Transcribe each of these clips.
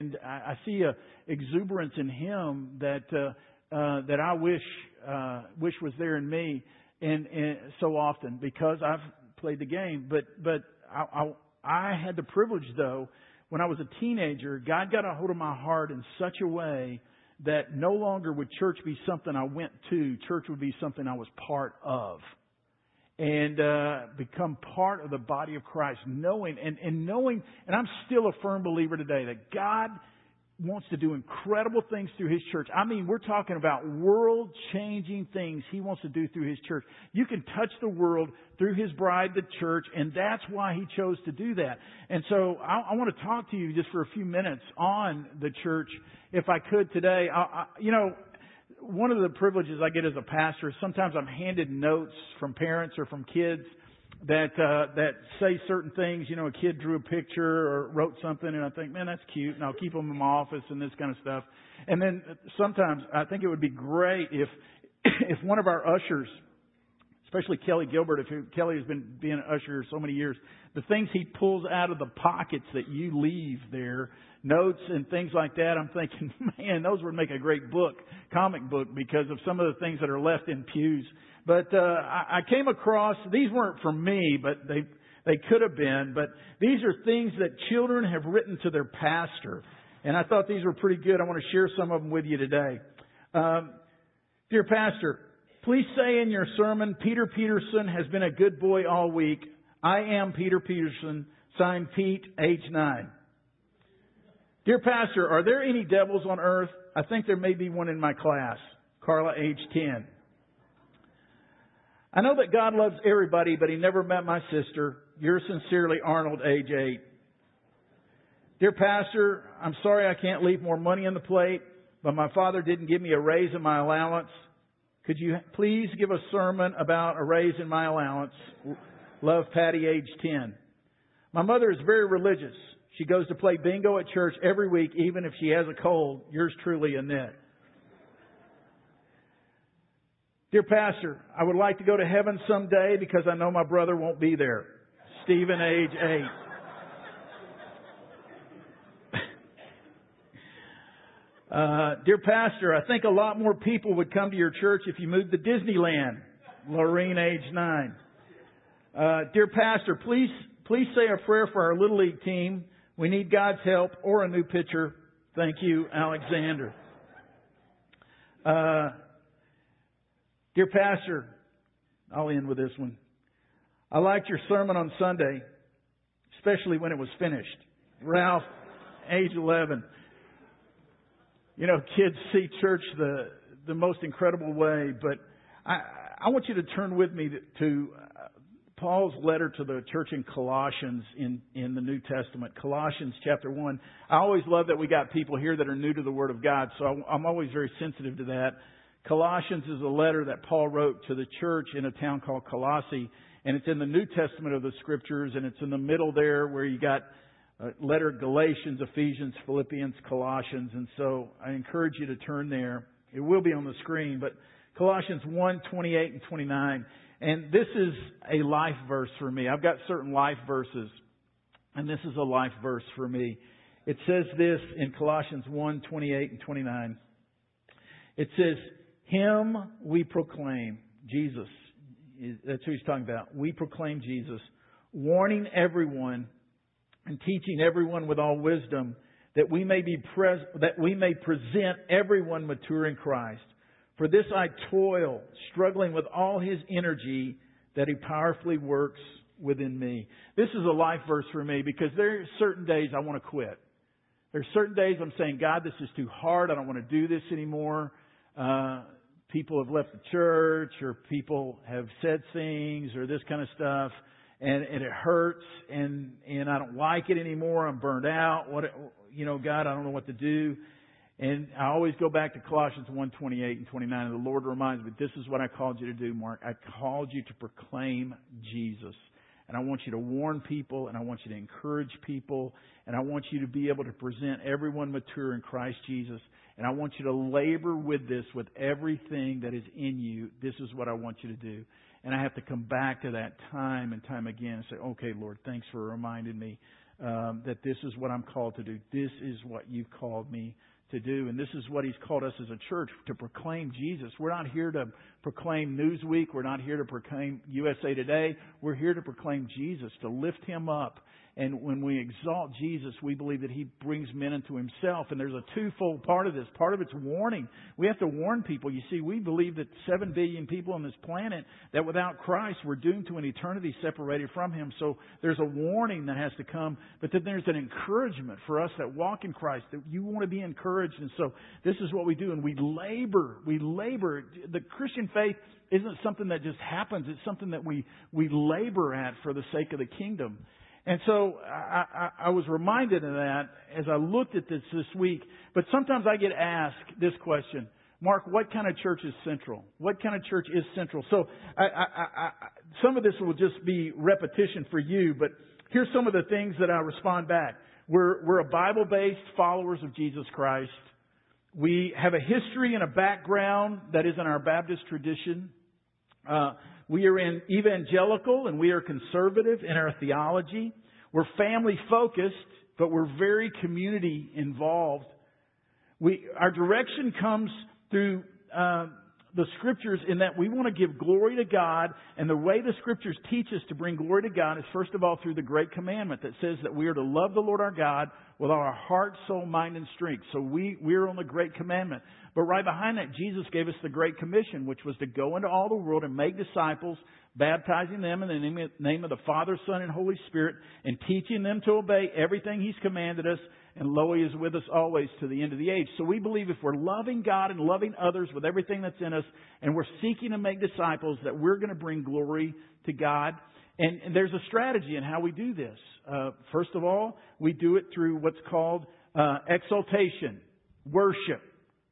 and I, see a exuberance in him that uh, uh, that I wish uh, wish was there in me, and, and so often because I've played the game. But but I, I I had the privilege though when I was a teenager, God got a hold of my heart in such a way that no longer would church be something I went to. Church would be something I was part of and uh, become part of the body of Christ, knowing and, and knowing, and I'm still a firm believer today that God wants to do incredible things through His church. I mean, we're talking about world changing things He wants to do through His church. You can touch the world through His bride, the church, and that's why He chose to do that. And so I, I want to talk to you just for a few minutes on the church, if I could today. I, I, you know, one of the privileges I get as a pastor is sometimes I'm handed notes from parents or from kids that uh, that say certain things. You know, a kid drew a picture or wrote something, and I think, man, that's cute, and I'll keep them in my office and this kind of stuff. And then sometimes I think it would be great if if one of our ushers, especially Kelly Gilbert, if Kelly has been being an usher so many years, the things he pulls out of the pockets that you leave there notes and things like that, I'm thinking, man, those would make a great book, comic book, because of some of the things that are left in pews. But uh, I, I came across these weren't for me, but they they could have been. But these are things that children have written to their pastor, and I thought these were pretty good. I want to share some of them with you today. Um, dear pastor, please say in your sermon, Peter Peterson has been a good boy all week. I am Peter Peterson. Signed Pete, age nine. Dear Pastor, are there any devils on earth? I think there may be one in my class. Carla, age 10. I know that God loves everybody, but He never met my sister. Yours sincerely, Arnold, age 8. Dear Pastor, I'm sorry I can't leave more money on the plate, but my father didn't give me a raise in my allowance. Could you please give a sermon about a raise in my allowance? Love Patty, age 10. My mother is very religious. She goes to play bingo at church every week, even if she has a cold. Yours truly, Annette. Dear Pastor, I would like to go to heaven someday because I know my brother won't be there. Stephen, age eight. Uh, dear Pastor, I think a lot more people would come to your church if you moved to Disneyland. Lorraine, age nine. Uh, dear Pastor, please, please say a prayer for our Little League team. We need God's help or a new pitcher. Thank you, Alexander. Uh, dear Pastor, I'll end with this one. I liked your sermon on Sunday, especially when it was finished. Ralph, age 11. You know, kids see church the, the most incredible way, but I, I want you to turn with me to, to uh, Paul's letter to the church in Colossians in, in the New Testament, Colossians chapter 1. I always love that we got people here that are new to the Word of God, so I'm always very sensitive to that. Colossians is a letter that Paul wrote to the church in a town called Colossae, and it's in the New Testament of the Scriptures, and it's in the middle there where you got Uh, letter Galatians, Ephesians, Philippians, Colossians, and so I encourage you to turn there. It will be on the screen, but Colossians 1, 28 and 29. And this is a life verse for me. I've got certain life verses, and this is a life verse for me. It says this in Colossians 1 28 and 29. It says, Him we proclaim, Jesus. That's who he's talking about. We proclaim Jesus, warning everyone and teaching everyone with all wisdom that we may be pres- that we may present everyone mature in Christ. For this I toil, struggling with all his energy that he powerfully works within me. This is a life verse for me because there are certain days I want to quit. There's certain days I'm saying, God, this is too hard. I don't want to do this anymore. Uh, people have left the church or people have said things or this kind of stuff and, and it hurts and, and I don't like it anymore. I'm burned out. What, you know, God, I don't know what to do. And I always go back to Colossians 1:28 and 29. And the Lord reminds me, this is what I called you to do, Mark. I called you to proclaim Jesus. And I want you to warn people and I want you to encourage people and I want you to be able to present everyone mature in Christ Jesus. And I want you to labor with this with everything that is in you. This is what I want you to do. And I have to come back to that time and time again and say, okay, Lord, thanks for reminding me um, that this is what I'm called to do. This is what you've called me to do. And this is what He's called us as a church to proclaim Jesus. We're not here to proclaim Newsweek. We're not here to proclaim USA Today. We're here to proclaim Jesus, to lift Him up and when we exalt Jesus, we believe that He brings men into Himself. And there's a twofold part of this. Part of it's warning. We have to warn people. You see, we believe that seven billion people on this planet, that without Christ, we're doomed to an eternity separated from Him. So there's a warning that has to come. But then there's an encouragement for us that walk in Christ, that you want to be encouraged. And so this is what we do. And we labor. We labor. The Christian faith isn't something that just happens. It's something that we, we labor at for the sake of the kingdom. And so I, I, I, was reminded of that as I looked at this this week. But sometimes I get asked this question, Mark, what kind of church is central? What kind of church is central? So I, some of this will just be repetition for you, but here's some of the things that I respond back. We're, we're a Bible-based followers of Jesus Christ. We have a history and a background that is in our Baptist tradition. Uh, we are in evangelical and we are conservative in our theology. We're family focused, but we're very community involved. We, our direction comes through uh, the scriptures in that we want to give glory to God, and the way the scriptures teach us to bring glory to God is first of all through the great commandment that says that we are to love the Lord our God with all our heart, soul, mind, and strength. So we, we're on the great commandment. But right behind that, Jesus gave us the Great Commission, which was to go into all the world and make disciples, baptizing them in the name of the Father, Son, and Holy Spirit, and teaching them to obey everything He's commanded us. And lo, He is with us always to the end of the age. So we believe if we're loving God and loving others with everything that's in us, and we're seeking to make disciples, that we're going to bring glory to God. And, and there's a strategy in how we do this. Uh, first of all, we do it through what's called uh, exaltation, worship.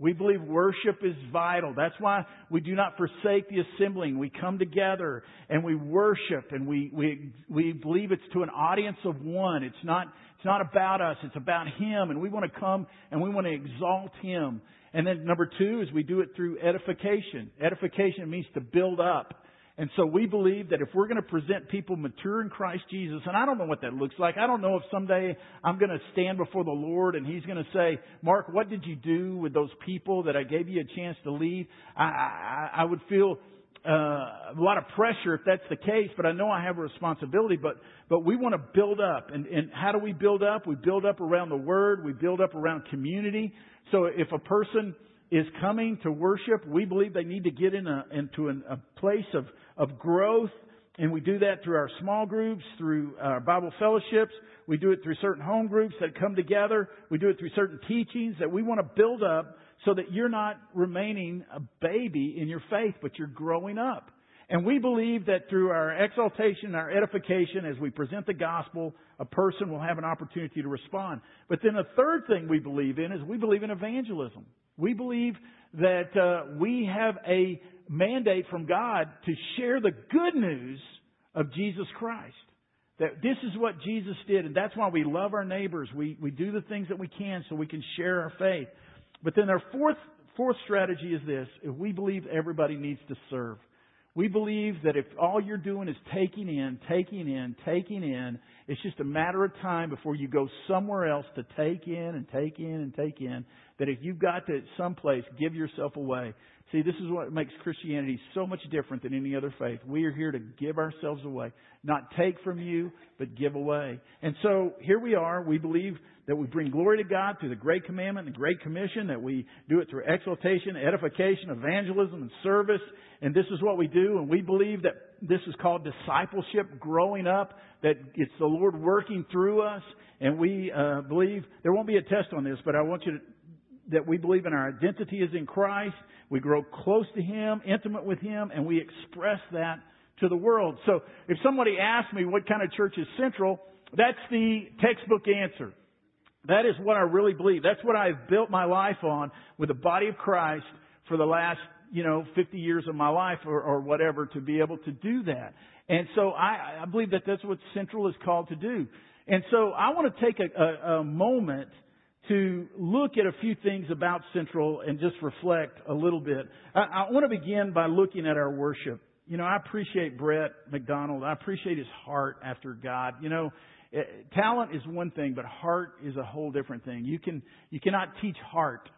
We believe worship is vital. That's why we do not forsake the assembling. We come together and we worship and we, we, we believe it's to an audience of one. It's not, it's not about us. It's about Him. And we want to come and we want to exalt Him. And then number two is we do it through edification. Edification means to build up. And so we believe that if we're going to present people mature in Christ Jesus, and I don't know what that looks like. I don't know if someday I'm going to stand before the Lord and He's going to say, Mark, what did you do with those people that I gave you a chance to lead? I, I, I would feel uh, a lot of pressure if that's the case, but I know I have a responsibility. But but we want to build up, and and how do we build up? We build up around the Word. We build up around community. So if a person is coming to worship, we believe they need to get in a, into an, a place of of growth. And we do that through our small groups, through our Bible fellowships. We do it through certain home groups that come together. We do it through certain teachings that we want to build up so that you're not remaining a baby in your faith, but you're growing up. And we believe that through our exaltation, our edification, as we present the gospel, a person will have an opportunity to respond. But then a third thing we believe in is we believe in evangelism. We believe that uh, we have a mandate from God to share the good news of Jesus Christ. That this is what Jesus did, and that's why we love our neighbors. We, we do the things that we can so we can share our faith. But then our fourth, fourth strategy is this. We believe everybody needs to serve. We believe that if all you're doing is taking in, taking in, taking in, it's just a matter of time before you go somewhere else to take in and take in and take in. That if you've got to someplace give yourself away, See, this is what makes Christianity so much different than any other faith. We are here to give ourselves away. Not take from you, but give away. And so here we are. We believe that we bring glory to God through the Great Commandment and the Great Commission, that we do it through exaltation, edification, evangelism, and service. And this is what we do. And we believe that this is called discipleship, growing up, that it's the Lord working through us. And we uh, believe, there won't be a test on this, but I want you to, that we believe in our identity is in Christ we grow close to Him, intimate with Him, and we express that to the world. So if somebody asks me what kind of church is central, that's the textbook answer. That is what I really believe. That's what I've built my life on with the body of Christ for the last, you know, 50 years of my life or, or whatever to be able to do that. And so I, I believe that that's what Central is called to do. And so I want to take a, a, a moment to look at a few things about Central and just reflect a little bit. I, I want to begin by looking at our worship. You know, I appreciate Brett McDonald. I appreciate his heart after God. You know, Uh, talent is one thing, but heart is a whole different thing. You can, you cannot teach heart.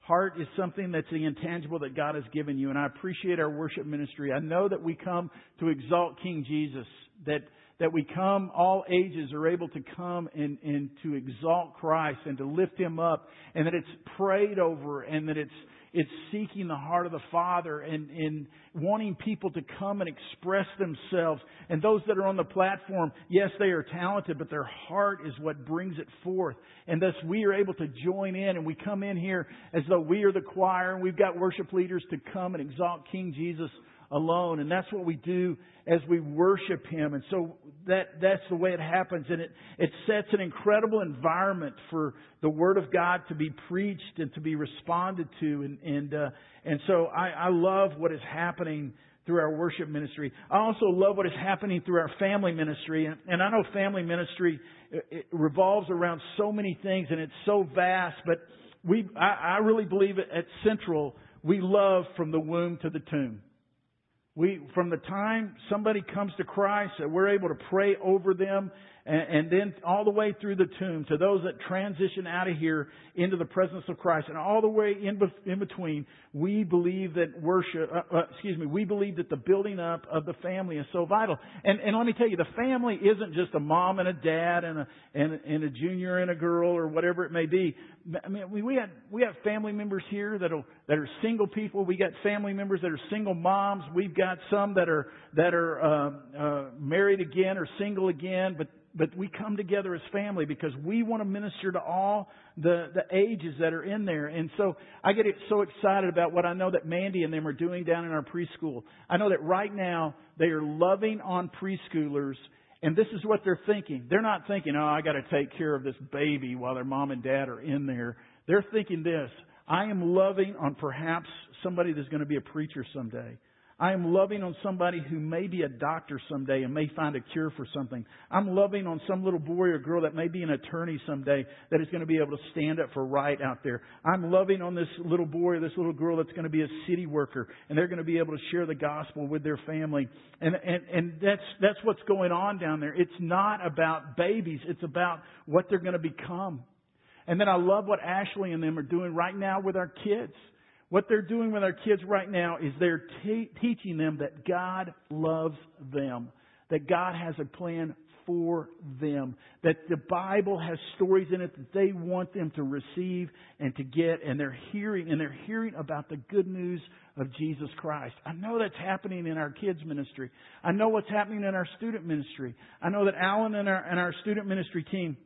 Heart is something that's the intangible that God has given you, and I appreciate our worship ministry. I know that we come to exalt King Jesus, that that we come, all ages are able to come and, and to exalt Christ and to lift Him up, and that it's prayed over, and that it's it's seeking the heart of the Father and, and wanting people to come and express themselves. And those that are on the platform, yes, they are talented, but their heart is what brings it forth. And thus we are able to join in and we come in here as though we are the choir and we've got worship leaders to come and exalt King Jesus alone. And that's what we do as we worship Him. And so that, that's the way it happens. And it, it sets an incredible environment for the Word of God to be preached and to be responded to. And, and, uh, and so I, I love what is happening through our worship ministry. I also love what is happening through our family ministry. And, and I know family ministry it revolves around so many things and it's so vast, but we, I, I really believe at Central, we love from the womb to the tomb. We, from the time somebody comes to Christ, we're able to pray over them and, and then all the way through the tomb to those that transition out of here into the presence of Christ and all the way in, in between, we believe that worship, uh, uh, excuse me, we believe that the building up of the family is so vital. And, and let me tell you, the family isn't just a mom and a dad and a, and, and a junior and a girl or whatever it may be. I mean, we, we have, we have family members here that are, that are single people. We got family members that are single moms. We've got some that are, that are, uh, uh, married again or single again, but but we come together as family because we want to minister to all the, the ages that are in there. And so I get so excited about what I know that Mandy and them are doing down in our preschool. I know that right now they are loving on preschoolers and this is what they're thinking. They're not thinking, oh, I got to take care of this baby while their mom and dad are in there. They're thinking this, I am loving on perhaps somebody that's going to be a preacher someday. I am loving on somebody who may be a doctor someday and may find a cure for something. I'm loving on some little boy or girl that may be an attorney someday that is going to be able to stand up for right out there. I'm loving on this little boy or this little girl that's going to be a city worker and they're going to be able to share the gospel with their family. And, and, and that's, that's what's going on down there. It's not about babies. It's about what they're going to become. And then I love what Ashley and them are doing right now with our kids. What they're doing with our kids right now is they're te- teaching them that God loves them, that God has a plan for them, that the Bible has stories in it that they want them to receive and to get, and they're hearing, and they're hearing about the good news of Jesus Christ. I know that's happening in our kids ministry. I know what's happening in our student ministry. I know that Alan and our, and our student ministry team,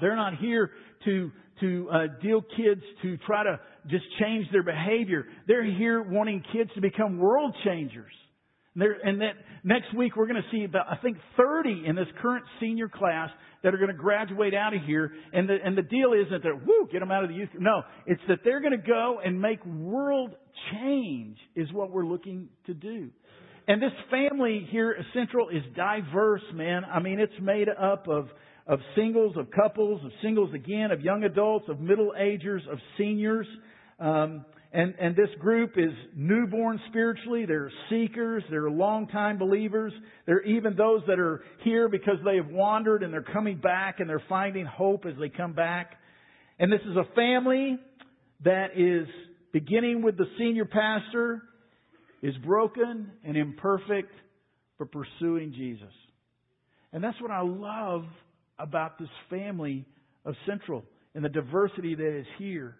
they're not here to to uh, deal kids to try to just change their behavior. They're here wanting kids to become world changers. And, and that next week we're going to see about I think 30 in this current senior class that are going to graduate out of here. And the and the deal isn't that whoo get them out of the youth. No, it's that they're going to go and make world change is what we're looking to do. And this family here at Central is diverse, man. I mean, it's made up of of singles, of couples, of singles again, of young adults, of middle agers, of seniors. Um, and, and this group is newborn spiritually. They're seekers. They're longtime believers. They're even those that are here because they have wandered and they're coming back and they're finding hope as they come back. And this is a family that is beginning with the senior pastor, is broken and imperfect, but pursuing Jesus. And that's what I love about this family of Central and the diversity that is here.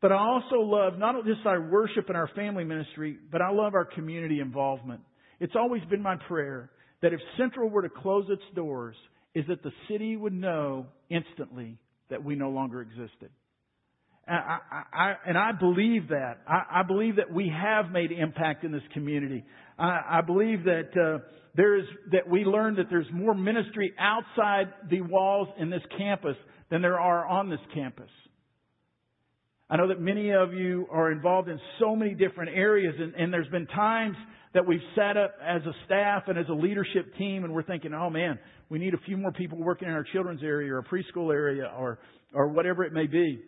But I also love not just our worship and our family ministry, but I love our community involvement. It's always been my prayer that if Central were to close its doors, is that the city would know instantly that we no longer existed. I, I, I, and I believe that. I, believe that we have made impact in this community. I, believe that uh, there is that we learned that there's more ministry outside the walls in this campus than there are on this campus. I know that many of you are involved in so many different areas, and, and there's been times that we've sat up as a staff and as a leadership team, and we're thinking, "Oh man, we need a few more people working in our children's area or preschool area or or whatever it may be."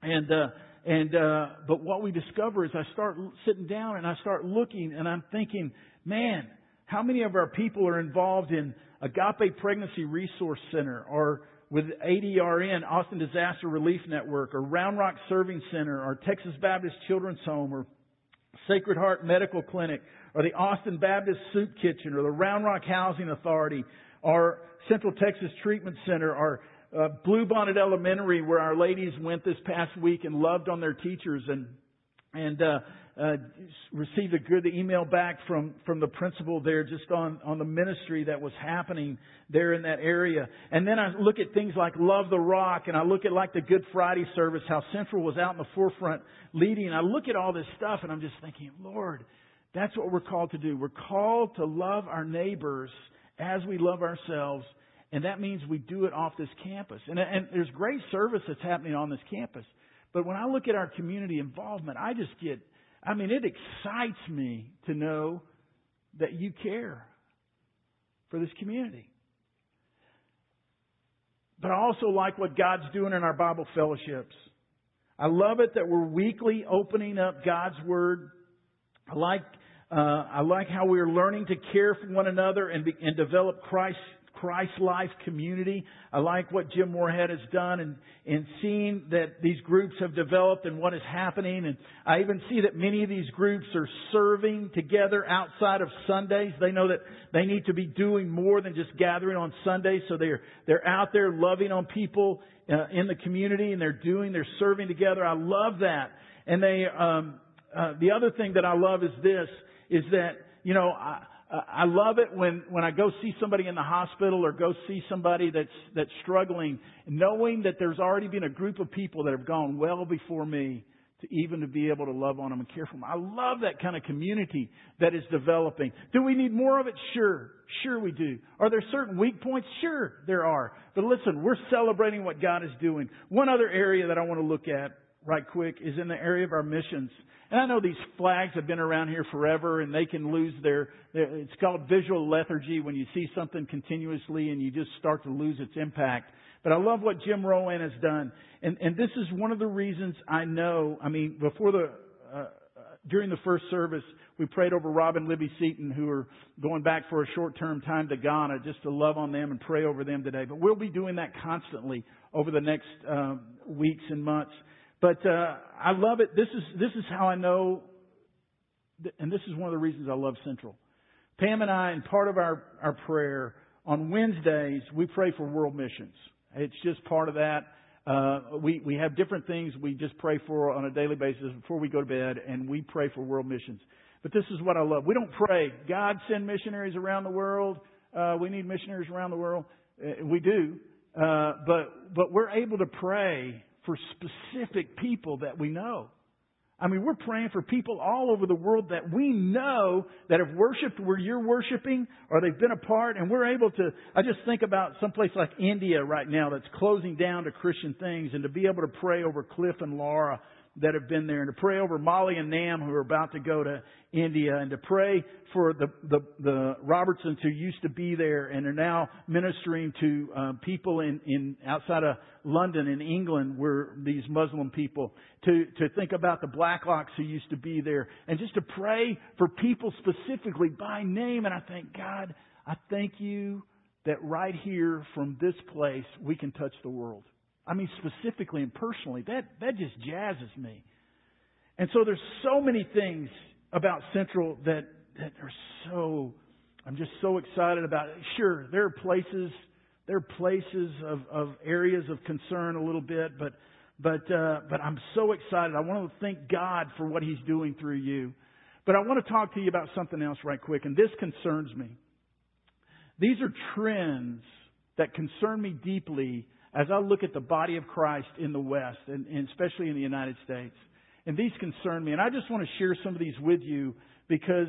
And uh, and uh, but what we discover is I start sitting down and I start looking, and I'm thinking, man, how many of our people are involved in Agape Pregnancy Resource Center or with ADRN, Austin Disaster Relief Network, or Round Rock Serving Center, or Texas Baptist Children's Home, or Sacred Heart Medical Clinic, or the Austin Baptist Soup Kitchen, or the Round Rock Housing Authority, or Central Texas Treatment Center, or uh, Bluebonnet Elementary, where our ladies went this past week and loved on their teachers and and uh, uh, received a good email back from, from the principal there just on, on the ministry that was happening there in that area. And then I look at things like Love the Rock and I look at like the Good Friday service, how Central was out in the forefront leading. I look at all this stuff and I'm just thinking, Lord, that's what we're called to do. We're called to love our neighbors as we love ourselves. And that means we do it off this campus. And, and there's great service that's happening on this campus. But when I look at our community involvement, I just get I mean, it excites me to know that you care for this community. But I also like what God's doing in our Bible fellowships. I love it that we're weekly opening up God's Word. I like, uh, I like how we're learning to care for one another and, be, and develop Christ Christ Life community. I like what Jim Moorhead has done and, and seeing that these groups have developed and what is happening. And I even see that many of these groups are serving together outside of Sundays. They know that they need to be doing more than just gathering on Sundays. So they're, they're out there loving on people uh, in the community and they're doing, they're serving together. I love that. And they, um, uh, the other thing that I love is this, is that, you know, I, Uh, I love it when, when I go see somebody in the hospital or go see somebody that's, that's struggling, knowing that there's already been a group of people that have gone well before me to even to be able to love on them and care for them. I love that kind of community that is developing. Do we need more of it? Sure. Sure we do. Are there certain weak points? Sure there are. But listen, we're celebrating what God is doing. One other area that I want to look at right quick is in the area of our missions. And I know these flags have been around here forever and they can lose their, it's called visual lethargy when you see something continuously and you just start to lose its impact. But I love what Jim Rowan has done. And, and this is one of the reasons I know, I mean, before the, uh, during the first service, we prayed over Rob and Libby Seaton, who are going back for a short-term time to Ghana, just to love on them and pray over them today. But we'll be doing that constantly over the next uh, weeks and months. But uh, I love it. This is this is how I know, and this is one of the reasons I love Central. Pam and I, and part of our our prayer on Wednesdays, we pray for world missions. It's just part of that. Uh, we we have different things we just pray for on a daily basis before we go to bed, and we pray for world missions. But this is what I love. We don't pray, God send missionaries around the world. Uh, we need missionaries around the world. Uh, we do, uh, but but we're able to pray for specific people that we know. I mean, we're praying for people all over the world that we know that have worshiped where you're worshiping or they've been a part and we're able to, I just think about someplace like India right now that's closing down to Christian things and to be able to pray over Cliff and Laura that have been there and to pray over Molly and Nam who are about to go to India and to pray for the, the, the Robertsons who used to be there and are now ministering to uh, people in, in outside of London in England where these Muslim people to, to think about the Blacklocks who used to be there and just to pray for people specifically by name and I think God I thank you that right here from this place we can touch the world. I mean, specifically and personally, that, that just jazzes me. And so there's so many things about Central that, that are so, I'm just so excited about it. Sure, there are places, there are places of, of areas of concern a little bit, but, but, uh, but I'm so excited. I want to thank God for what He's doing through you. But I want to talk to you about something else right quick, and this concerns me. These are trends that concern me deeply as I look at the body of Christ in the West, and, and especially in the United States. And these concern me. And I just want to share some of these with you because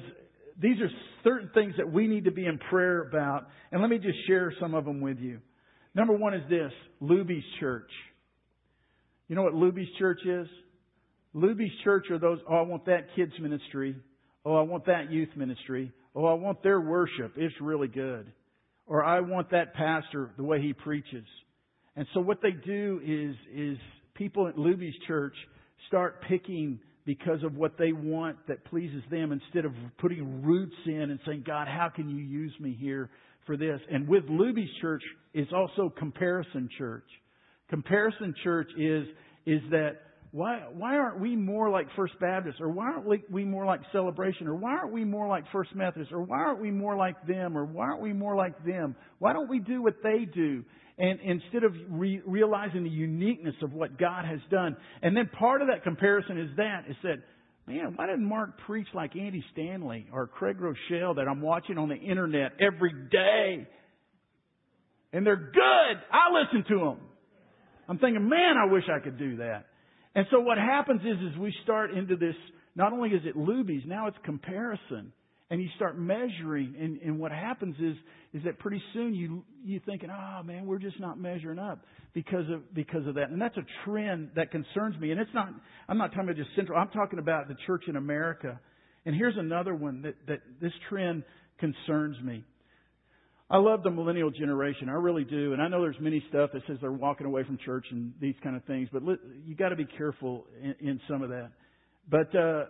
these are certain things that we need to be in prayer about. And let me just share some of them with you. Number one is this Luby's Church. You know what Luby's Church is? Luby's Church are those, oh, I want that kids ministry. Oh, I want that youth ministry. Oh, I want their worship. It's really good. Or I want that pastor, the way he preaches. And so what they do is, is people at Luby's church start picking because of what they want that pleases them instead of putting roots in and saying, God, how can you use me here for this. And with Luby's church is also comparison church. Comparison church is, is that why, why aren't we more like First Baptist? Or why aren't we more like Celebration? Or why aren't we more like First Methodist? Or why aren't we more like them? Or why aren't we more like them? Why don't we do what they do? And instead of re- realizing the uniqueness of what God has done. And then part of that comparison is that, is that, man, why didn't Mark preach like Andy Stanley or Craig Groeschel that I'm watching on the internet every day? And they're good. I listen to them. I'm thinking, man, I wish I could do that. And so what happens is, is we start into this, not only is it Luby's, now it's comparison. And you start measuring, and, and what happens is, is that pretty soon you, you thinking, oh man, we're just not measuring up because of, because of that. And that's a trend that concerns me. And it's not, I'm not talking about just central, I'm talking about the church in America. And here's another one that, that this trend concerns me. I love the millennial generation. I really do. And I know there's many stuff that says they're walking away from church and these kind of things, but you got to be careful in, in, some of that. But uh,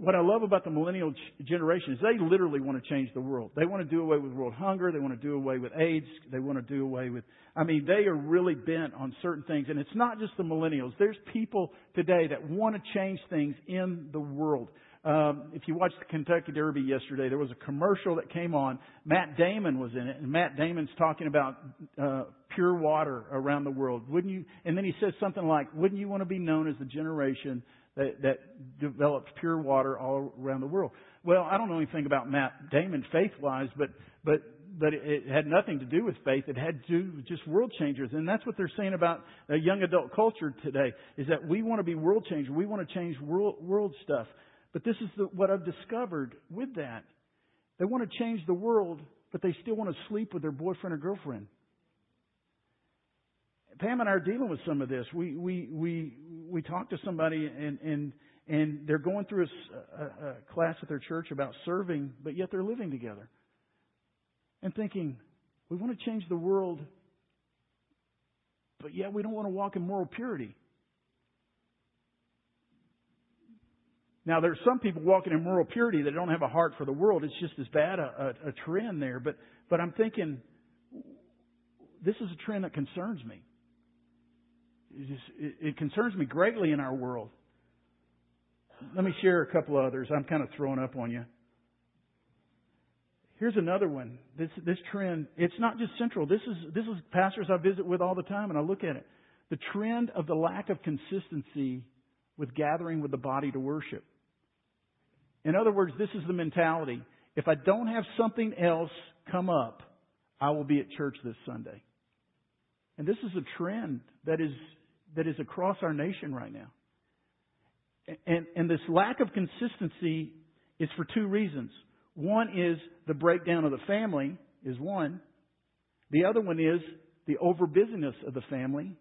what I love about the millennial generation is they literally want to change the world. They want to do away with world hunger. They want to do away with AIDS. They want to do away with, I mean, they are really bent on certain things. And it's not just the millennials. There's people today that want to change things in the world. Um, if you watched the Kentucky Derby yesterday, there was a commercial that came on. Matt Damon was in it, and Matt Damon's talking about uh, pure water around the world. Wouldn't you? And then he says something like, "Wouldn't you want to be known as the generation that, that develops pure water all around the world?" Well, I don't know anything about Matt Damon faith-wise, but but but it had nothing to do with faith. It had to do with just world changers. And that's what they're saying about young adult culture today, is that we want to be world changers. We want to change world, world stuff. But this is the, what I've discovered with that. They want to change the world, but they still want to sleep with their boyfriend or girlfriend. Pam and I are dealing with some of this. We we we we talked to somebody and and and they're going through a, a, a class at their church about serving, but yet they're living together and thinking we want to change the world, but yet we don't want to walk in moral purity. Now, there's some people walking in moral purity that don't have a heart for the world. It's just as bad a, a, a trend there. But, but I'm thinking, this is a trend that concerns me. It, just, it, it concerns me greatly in our world. Let me share a couple others. I'm kind of throwing up on you. Here's another one. This this trend. It's not just central. This is this is pastors I visit with all the time, and I look at it. The trend of the lack of consistency with gathering with the body to worship. In other words, this is the mentality. If I don't have something else come up, I will be at church this Sunday. And this is a trend that is, that is across our nation right now. And, and this lack of consistency is for two reasons. One is the breakdown of the family is one. The other one is the over busyness of the family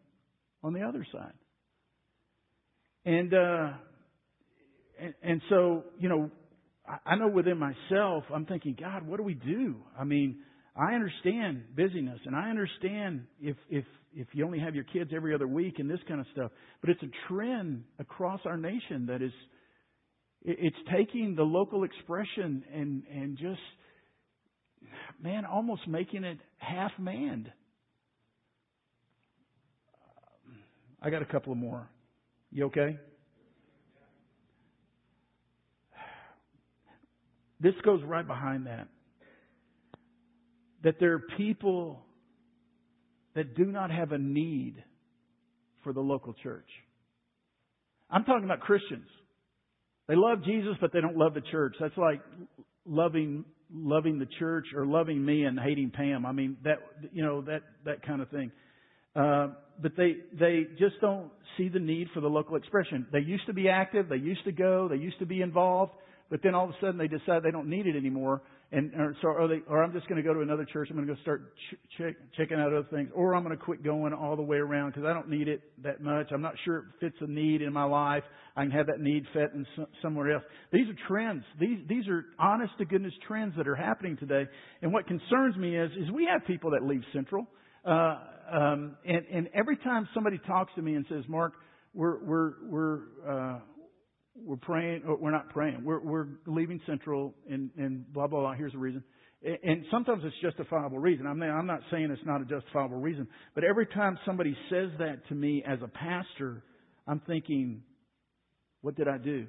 on the other side. And, uh, and, and so, you know, I, I know within myself, I'm thinking, God, what do we do? I mean, I understand busyness and I understand if, if, if you only have your kids every other week and this kind of stuff, but it's a trend across our nation that is, it's taking the local expression and, and just, man, almost making it half manned. Uh, I got a couple of more. You okay? This goes right behind that. That there are people that do not have a need for the local church. I'm talking about Christians. They love Jesus, but they don't love the church. That's like loving loving the church or loving me and hating Pam. I mean that you know that that kind of thing. Uh, but they they just don't see the need for the local expression. They used to be active. They used to go. They used to be involved but then all of a sudden they decide they don't need it anymore, and or, so or, they, or I'm just going to go to another church. I'm going to go start ch- check, checking out other things, or I'm going to quit going all the way around because I don't need it that much. I'm not sure it fits a need in my life. I can have that need fit in some, somewhere else. These are trends. These these are honest to goodness trends that are happening today. And what concerns me is is we have people that leave Central, uh, um, and and every time somebody talks to me and says, Mark, we're we're we're uh, we're praying, oh, we're not praying, we're, we're leaving Central and, and blah, blah, blah. Here's the reason. And sometimes it's justifiable reason. I'm I'm not saying it's not a justifiable reason, but every time somebody says that to me as a pastor, I'm thinking, what did I do?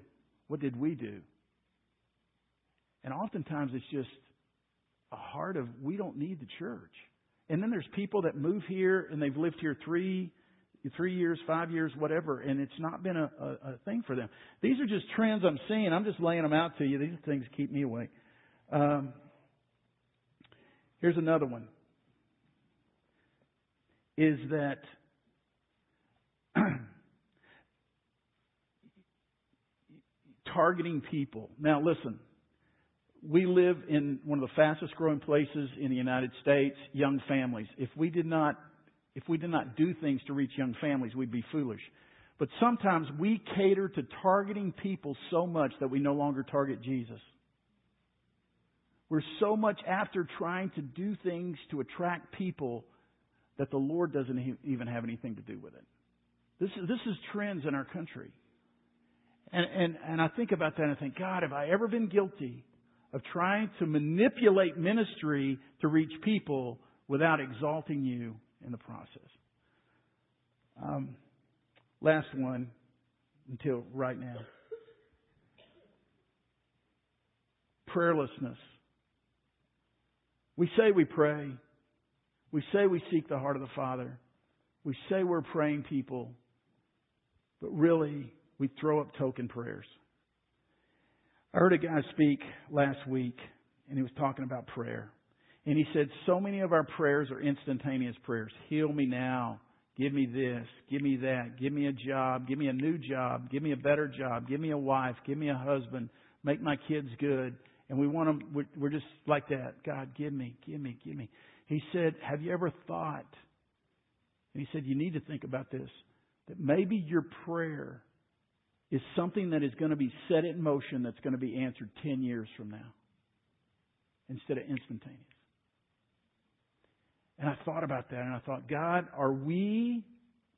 What did we do? And oftentimes it's just a heart of we don't need the church. And then there's people that move here and they've lived here three, three years, five years, whatever, and it's not been a, a, a thing for them. These are just trends I'm seeing. I'm just laying them out to you. These things keep me awake. Um, here's another one. Is that targeting people. Now listen, we live in one of the fastest growing places in the United States, young families. If we did not, if we did not do things to reach young families, we'd be foolish. But sometimes we cater to targeting people so much that we no longer target Jesus. We're so much after trying to do things to attract people that the Lord doesn't even have anything to do with it. This is, this is trends in our country. And, and, and I think about that and I think, God, have I ever been guilty of trying to manipulate ministry to reach people without exalting you in the process? Um, last one until right now. Prayerlessness. We say we pray. We say we seek the heart of the Father. We say we're praying people. But really, we throw up token prayers. I heard a guy speak last week, and he was talking about prayer. And he said, So many of our prayers are instantaneous prayers. Heal me now. Give me this. Give me that. Give me a job. Give me a new job. Give me a better job. Give me a wife. Give me a husband. Make my kids good. And we want them, we're just like that. God, give me, give me, give me. He said, Have you ever thought? And he said, You need to think about this that maybe your prayer is something that is going to be set in motion that's going to be answered 10 years from now instead of instantaneous. And I thought about that and I thought, God, are we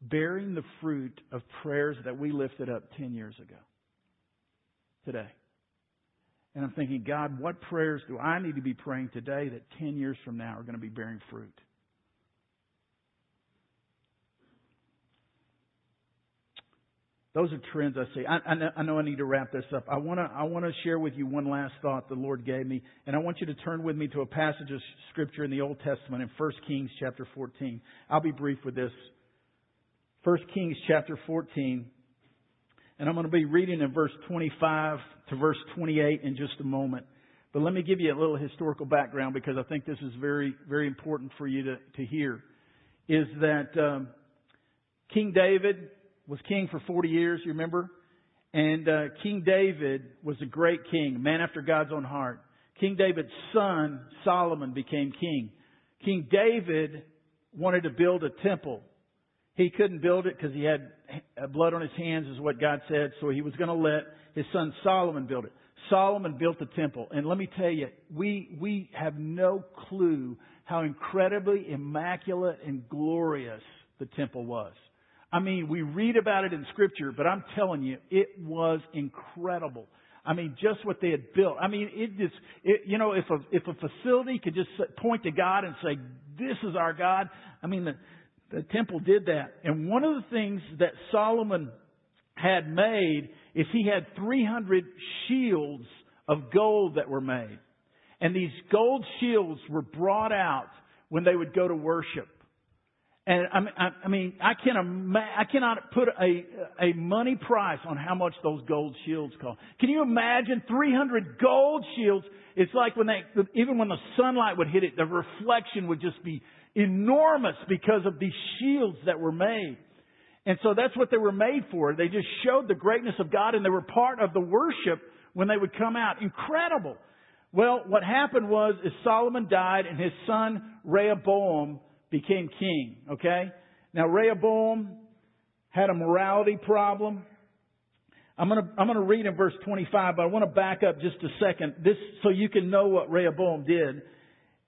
bearing the fruit of prayers that we lifted up 10 years ago? Today. And I'm thinking, God, what prayers do I need to be praying today that 10 years from now are going to be bearing fruit? Those are trends I see. I, I, know, I, need to wrap this up. I want to I want to share with you one last thought the Lord gave me, and I want you to turn with me to a passage of scripture in the Old Testament in 1 Kings chapter 14. I'll be brief with this. 1 Kings chapter 14, and I'm going to be reading in verse 25 to verse 28 in just a moment. But let me give you a little historical background because I think this is very very important for you to to hear. Is that um, King David was king for 40 years, you remember? And uh, King David was a great king, man after God's own heart. King David's son, Solomon, became king. King David wanted to build a temple. He couldn't build it because he had blood on his hands, is what God said, so he was going to let his son Solomon build it. Solomon built the temple. And let me tell you, we, we have no clue how incredibly immaculate and glorious the temple was. I mean, we read about it in scripture, but I'm telling you, it was incredible. I mean, just what they had built. I mean, it just, it, you know, if a, if a facility could just point to God and say, this is our God, I mean, the, the temple did that. And one of the things that Solomon had made is he had 300 shields of gold that were made. And these gold shields were brought out when they would go to worship. And I mean, I, mean, I can I cannot put a a money price on how much those gold shields cost. Can you imagine 300 gold shields? It's like when they, even when the sunlight would hit it, the reflection would just be enormous because of these shields that were made. And so that's what they were made for. They just showed the greatness of God and they were part of the worship when they would come out. Incredible. Well, what happened was, is Solomon died and his son Rehoboam became king, okay? Now Rehoboam had a morality problem. I'm going to I'm going to read in verse 25, but I want to back up just a second this so you can know what Rehoboam did.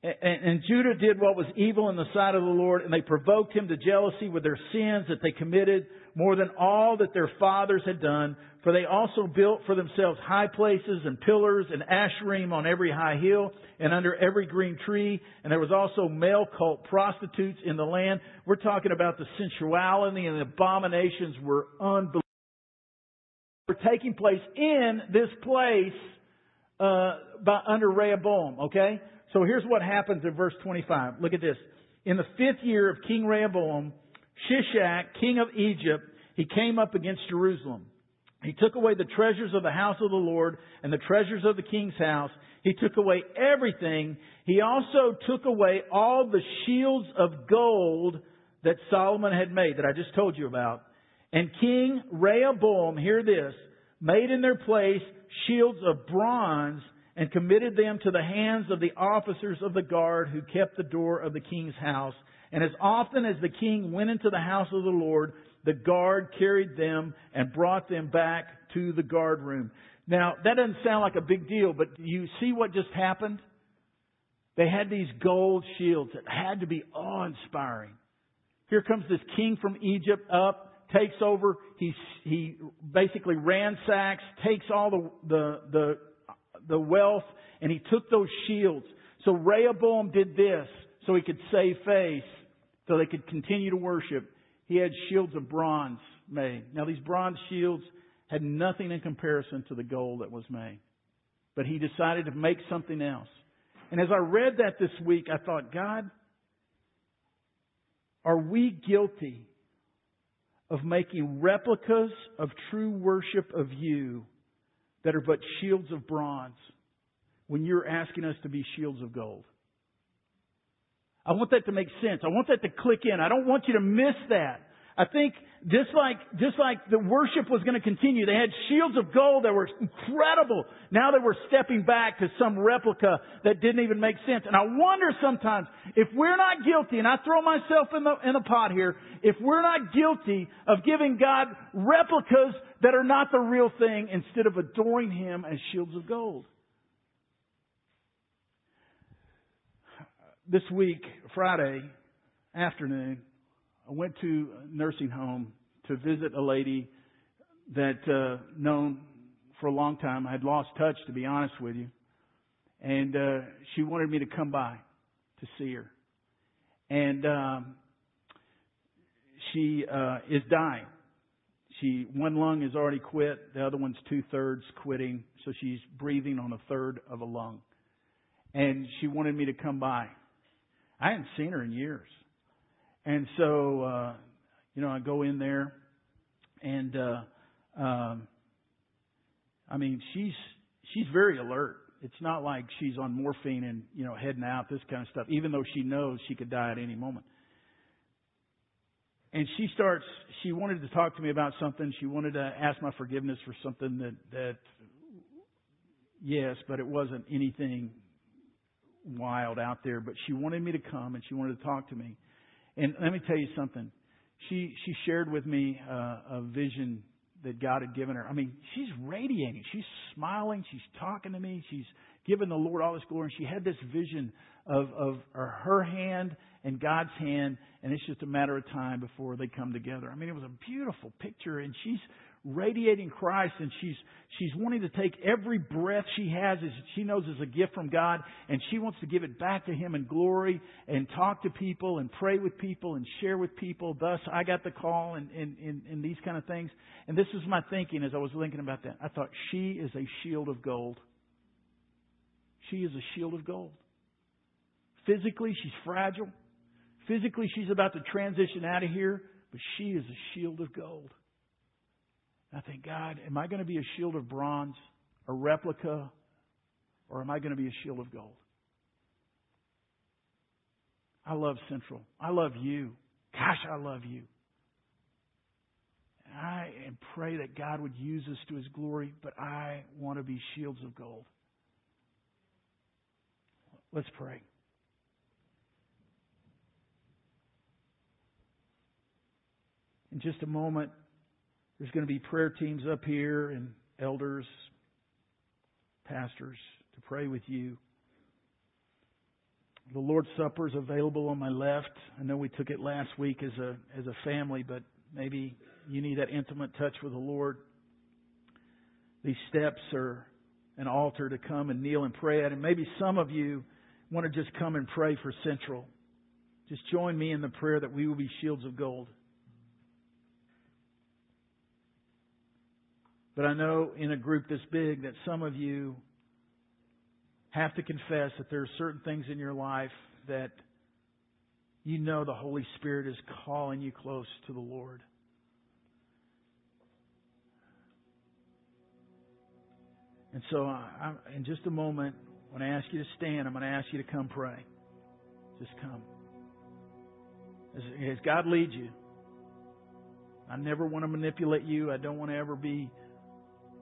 And, and Judah did what was evil in the sight of the Lord, and they provoked him to jealousy with their sins that they committed more than all that their fathers had done, for they also built for themselves high places and pillars and asherim on every high hill and under every green tree. And there was also male cult prostitutes in the land. We're talking about the sensuality and the abominations were unbelievable. Were taking place in this place uh, by, under Rehoboam. Okay, so here's what happens in verse 25. Look at this. In the fifth year of King Rehoboam, Shishak, king of Egypt, he came up against Jerusalem. He took away the treasures of the house of the Lord and the treasures of the king's house. He took away everything. He also took away all the shields of gold that Solomon had made, that I just told you about. And King Rehoboam, hear this, made in their place shields of bronze and committed them to the hands of the officers of the guard who kept the door of the king's house. And as often as the king went into the house of the Lord, the guard carried them and brought them back to the guard room. Now, that doesn't sound like a big deal, but you see what just happened? They had these gold shields that had to be awe inspiring. Here comes this king from Egypt up, takes over, he, he basically ransacks, takes all the, the, the, the wealth, and he took those shields. So Rehoboam did this so he could save face, so they could continue to worship he had shields of bronze made. Now, these bronze shields had nothing in comparison to the gold that was made. But he decided to make something else. And as I read that this week, I thought, God, are we guilty of making replicas of true worship of you that are but shields of bronze when you're asking us to be shields of gold? I want that to make sense. I want that to click in. I don't want you to miss that. I think just like, just like the worship was going to continue, they had shields of gold that were incredible. Now they were stepping back to some replica that didn't even make sense. And I wonder sometimes if we're not guilty, and I throw myself in the, in the pot here, if we're not guilty of giving God replicas that are not the real thing instead of adoring Him as shields of gold. This week, Friday afternoon, I went to a nursing home to visit a lady that uh, known for a long time. I had lost touch, to be honest with you, and uh, she wanted me to come by to see her, and um, she uh, is dying. She one lung is already quit, the other one's two thirds quitting, so she's breathing on a third of a lung, and she wanted me to come by. I hadn't seen her in years. And so, uh, you know, I go in there and, uh, um, I mean, she's, she's very alert. It's not like she's on morphine and, you know, heading out, this kind of stuff, even though she knows she could die at any moment. And she starts, she wanted to talk to me about something. She wanted to ask my forgiveness for something that, that, yes, but it wasn't anything wild out there, but she wanted me to come and she wanted to talk to me. And let me tell you something. She she shared with me uh, a vision that God had given her. I mean, she's radiating. She's smiling. She's talking to me. She's giving the Lord all this glory. And she had this vision of of her hand and God's hand, and it's just a matter of time before they come together. I mean, it was a beautiful picture, and she's radiating Christ and she's, she's wanting to take every breath she has as she knows is a gift from God and she wants to give it back to Him in glory and talk to people and pray with people and share with people. Thus, I got the call and, and, and, and these kind of things. And this is my thinking as I was thinking about that. I thought she is a shield of gold. She is a shield of gold. Physically, she's fragile. Physically, she's about to transition out of here, but she is a shield of gold. I think, God, am I going to be a shield of bronze, a replica, or am I going to be a shield of gold? I love Central. I love you. Gosh, I love you. I and pray that God would use us to His glory, but I want to be shields of gold. Let's pray. In just a moment, there's going to be prayer teams up here and elders, pastors to pray with you. The Lord's Supper is available on my left. I know we took it last week as a as a family, but maybe you need that intimate touch with the Lord, these steps are an altar to come and kneel and pray at. And maybe some of you want to just come and pray for Central. Just join me in the prayer that we will be shields of gold. But I know in a group this big that some of you have to confess that there are certain things in your life that you know the Holy Spirit is calling you close to the Lord. And so, I, in just a moment, when I ask you to stand, I'm going to ask you to come pray. Just come. As, as God leads you, I never want to manipulate you. I don't want to ever be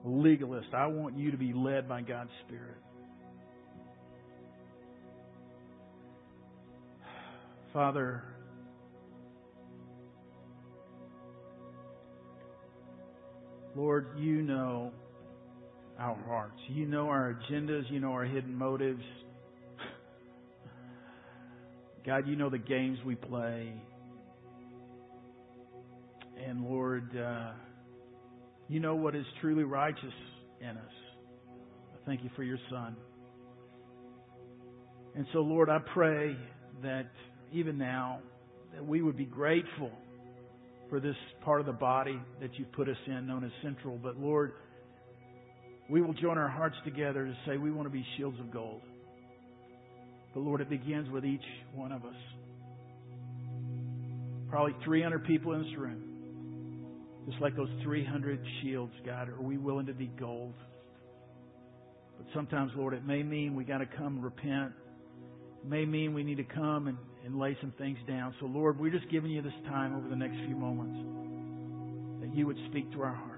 legalist. I want you to be led by God's Spirit. Father, Lord, you know our hearts. You know our agendas. You know our hidden motives. God, you know the games we play. And Lord, uh, you know what is truly righteous in us. I thank you for your Son. And so, Lord, I pray that even now, that we would be grateful for this part of the body that you've put us in, known as Central. But Lord, we will join our hearts together to say we want to be shields of gold. But Lord, it begins with each one of us. Probably 300 people in this room. Just like those 300 shields, God, are we willing to be gold? But sometimes, Lord, it may mean we got to come repent. It may mean we need to come and, and lay some things down. So, Lord, we're just giving you this time over the next few moments that you would speak to our hearts.